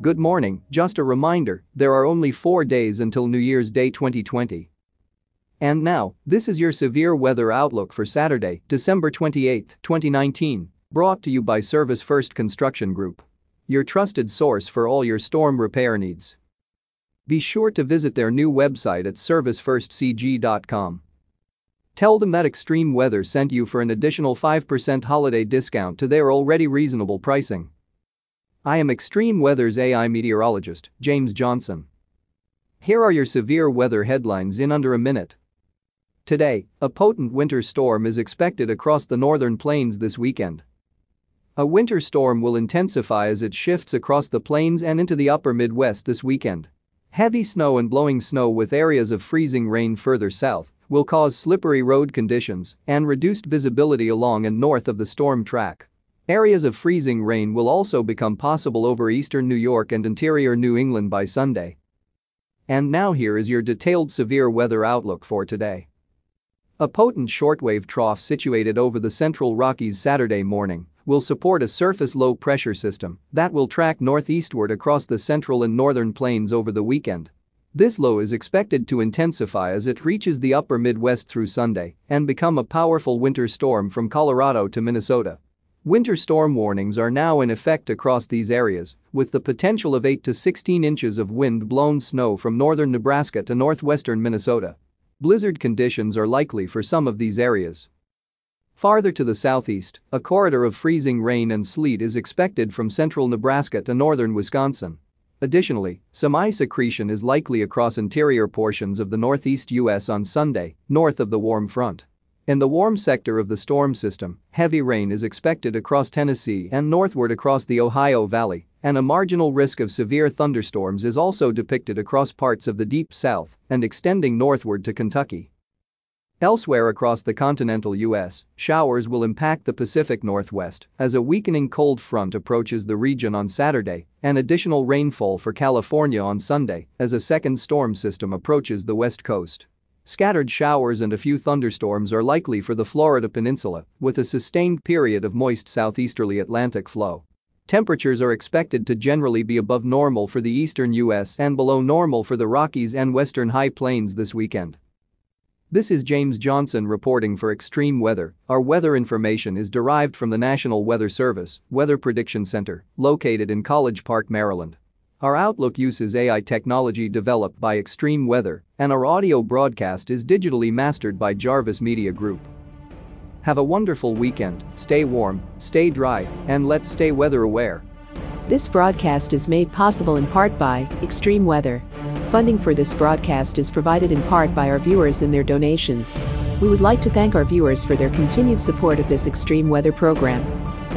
Good morning, just a reminder, there are only four days until New Year's Day 2020. And now, this is your severe weather outlook for Saturday, December 28, 2019, brought to you by Service First Construction Group. Your trusted source for all your storm repair needs. Be sure to visit their new website at servicefirstcg.com. Tell them that extreme weather sent you for an additional 5% holiday discount to their already reasonable pricing. I am Extreme Weather's AI meteorologist, James Johnson. Here are your severe weather headlines in under a minute. Today, a potent winter storm is expected across the northern plains this weekend. A winter storm will intensify as it shifts across the plains and into the upper Midwest this weekend. Heavy snow and blowing snow with areas of freezing rain further south will cause slippery road conditions and reduced visibility along and north of the storm track. Areas of freezing rain will also become possible over eastern New York and interior New England by Sunday. And now here is your detailed severe weather outlook for today. A potent shortwave trough situated over the central Rockies Saturday morning will support a surface low pressure system that will track northeastward across the central and northern plains over the weekend. This low is expected to intensify as it reaches the upper Midwest through Sunday and become a powerful winter storm from Colorado to Minnesota. Winter storm warnings are now in effect across these areas, with the potential of 8 to 16 inches of wind-blown snow from northern Nebraska to northwestern Minnesota. Blizzard conditions are likely for some of these areas. Farther to the southeast, a corridor of freezing rain and sleet is expected from central Nebraska to northern Wisconsin. Additionally, some ice accretion is likely across interior portions of the northeast U.S. on Sunday, north of the warm front. In the warm sector of the storm system, heavy rain is expected across Tennessee and northward across the Ohio Valley, and a marginal risk of severe thunderstorms is also depicted across parts of the deep south and extending northward to Kentucky. Elsewhere across the continental U.S., showers will impact the Pacific Northwest as a weakening cold front approaches the region on Saturday and additional rainfall for California on Sunday as a second storm system approaches the west coast. Scattered showers and a few thunderstorms are likely for the Florida peninsula, with a sustained period of moist southeasterly Atlantic flow. Temperatures are expected to generally be above normal for the eastern U.S. and below normal for the Rockies and western high plains this weekend. This is James Johnson reporting for Extreme Weather. Our weather information is derived from the National Weather Service Weather Prediction Center, located in College Park, Maryland. Our Outlook uses AI technology developed by Extreme Weather, and our audio broadcast is digitally mastered by Jarvis Media Group. Have a wonderful weekend, stay warm, stay dry, and let's stay weather aware. This broadcast is made possible in part by Extreme Weather. Funding for this broadcast is provided in part by our viewers and their donations. We would like to thank our viewers for their continued support of this extreme weather program.